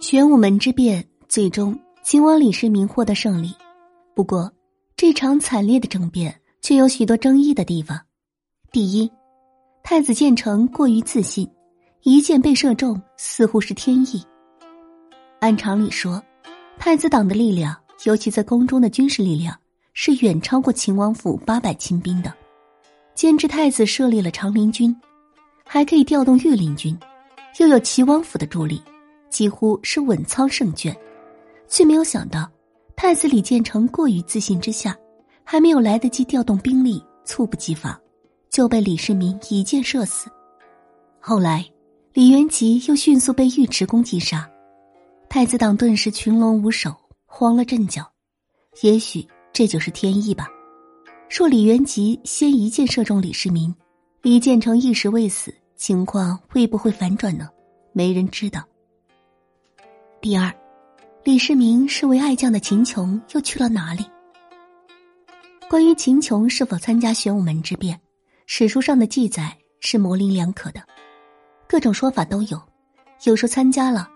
玄武门之变，最终秦王李世民获得胜利。不过，这场惨烈的政变却有许多争议的地方。第一，太子建成过于自信，一箭被射中，似乎是天意。按常理说，太子党的力量，尤其在宫中的军事力量，是远超过秦王府八百亲兵的。兼之太子设立了长林军，还可以调动御林军，又有齐王府的助力。几乎是稳操胜券，却没有想到太子李建成过于自信之下，还没有来得及调动兵力，猝不及防，就被李世民一箭射死。后来，李元吉又迅速被尉迟恭击杀，太子党顿时群龙无首，慌了阵脚。也许这就是天意吧。若李元吉先一箭射中李世民，李建成一时未死，情况会不会反转呢？没人知道。第二，李世民视为爱将的秦琼又去了哪里？关于秦琼是否参加玄武门之变，史书上的记载是模棱两可的，各种说法都有。有说参加了，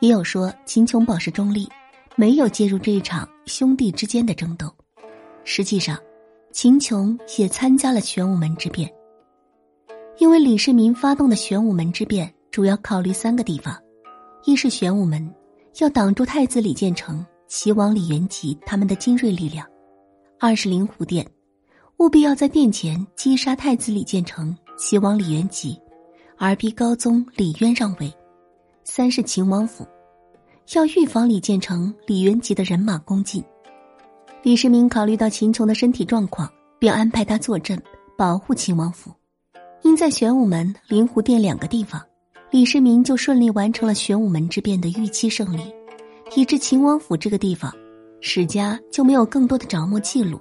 也有说秦琼保持中立，没有介入这一场兄弟之间的争斗。实际上，秦琼也参加了玄武门之变，因为李世民发动的玄武门之变主要考虑三个地方：一是玄武门。要挡住太子李建成、齐王李元吉他们的精锐力量，二是灵狐殿，务必要在殿前击杀太子李建成、齐王李元吉，而逼高宗李渊让位；三是秦王府，要预防李建成、李元吉的人马攻进。李世民考虑到秦琼的身体状况，便安排他坐镇保护秦王府。因在玄武门、灵狐殿两个地方。李世民就顺利完成了玄武门之变的预期胜利，以致秦王府这个地方，史家就没有更多的着墨记录。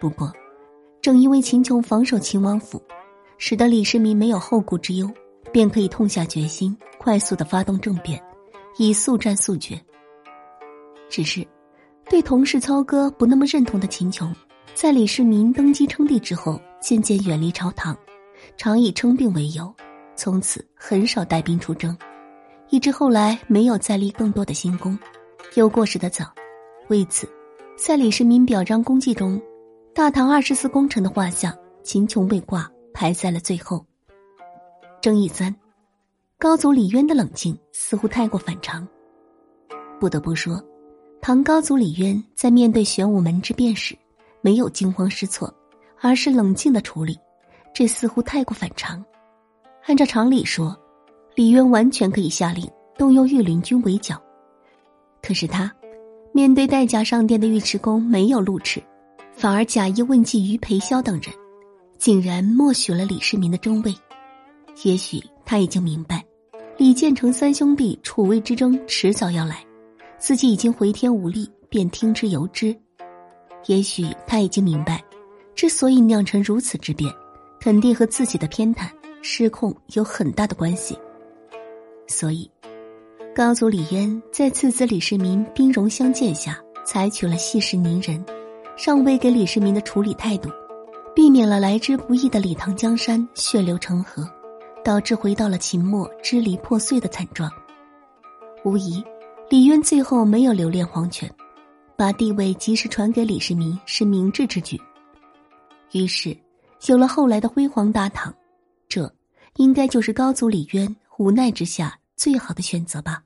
不过，正因为秦琼防守秦王府，使得李世民没有后顾之忧，便可以痛下决心，快速的发动政变，以速战速决。只是，对同事操戈不那么认同的秦琼，在李世民登基称帝之后，渐渐远离朝堂，常以称病为由。从此很少带兵出征，以致后来没有再立更多的新功，又过世的早。为此，在李世民表彰功绩中，大唐二十四功臣的画像秦琼被挂排在了最后。争议三：高祖李渊的冷静似乎太过反常。不得不说，唐高祖李渊在面对玄武门之变时，没有惊慌失措，而是冷静的处理，这似乎太过反常。按照常理说，李渊完全可以下令动用御林军围剿，可是他面对带甲上殿的尉迟恭没有露齿，反而假意问计于裴萧等人，竟然默许了李世民的中位。也许他已经明白，李建成三兄弟楚魏之争迟早要来，自己已经回天无力，便听之由之。也许他已经明白，之所以酿成如此之变，肯定和自己的偏袒。失控有很大的关系，所以高祖李渊在次子李世民兵戎相见下，采取了息事宁人、上位给李世民的处理态度，避免了来之不易的李唐江山血流成河，导致回到了秦末支离破碎的惨状。无疑，李渊最后没有留恋皇权，把地位及时传给李世民是明智之举。于是，有了后来的辉煌大唐。这，应该就是高祖李渊无奈之下最好的选择吧。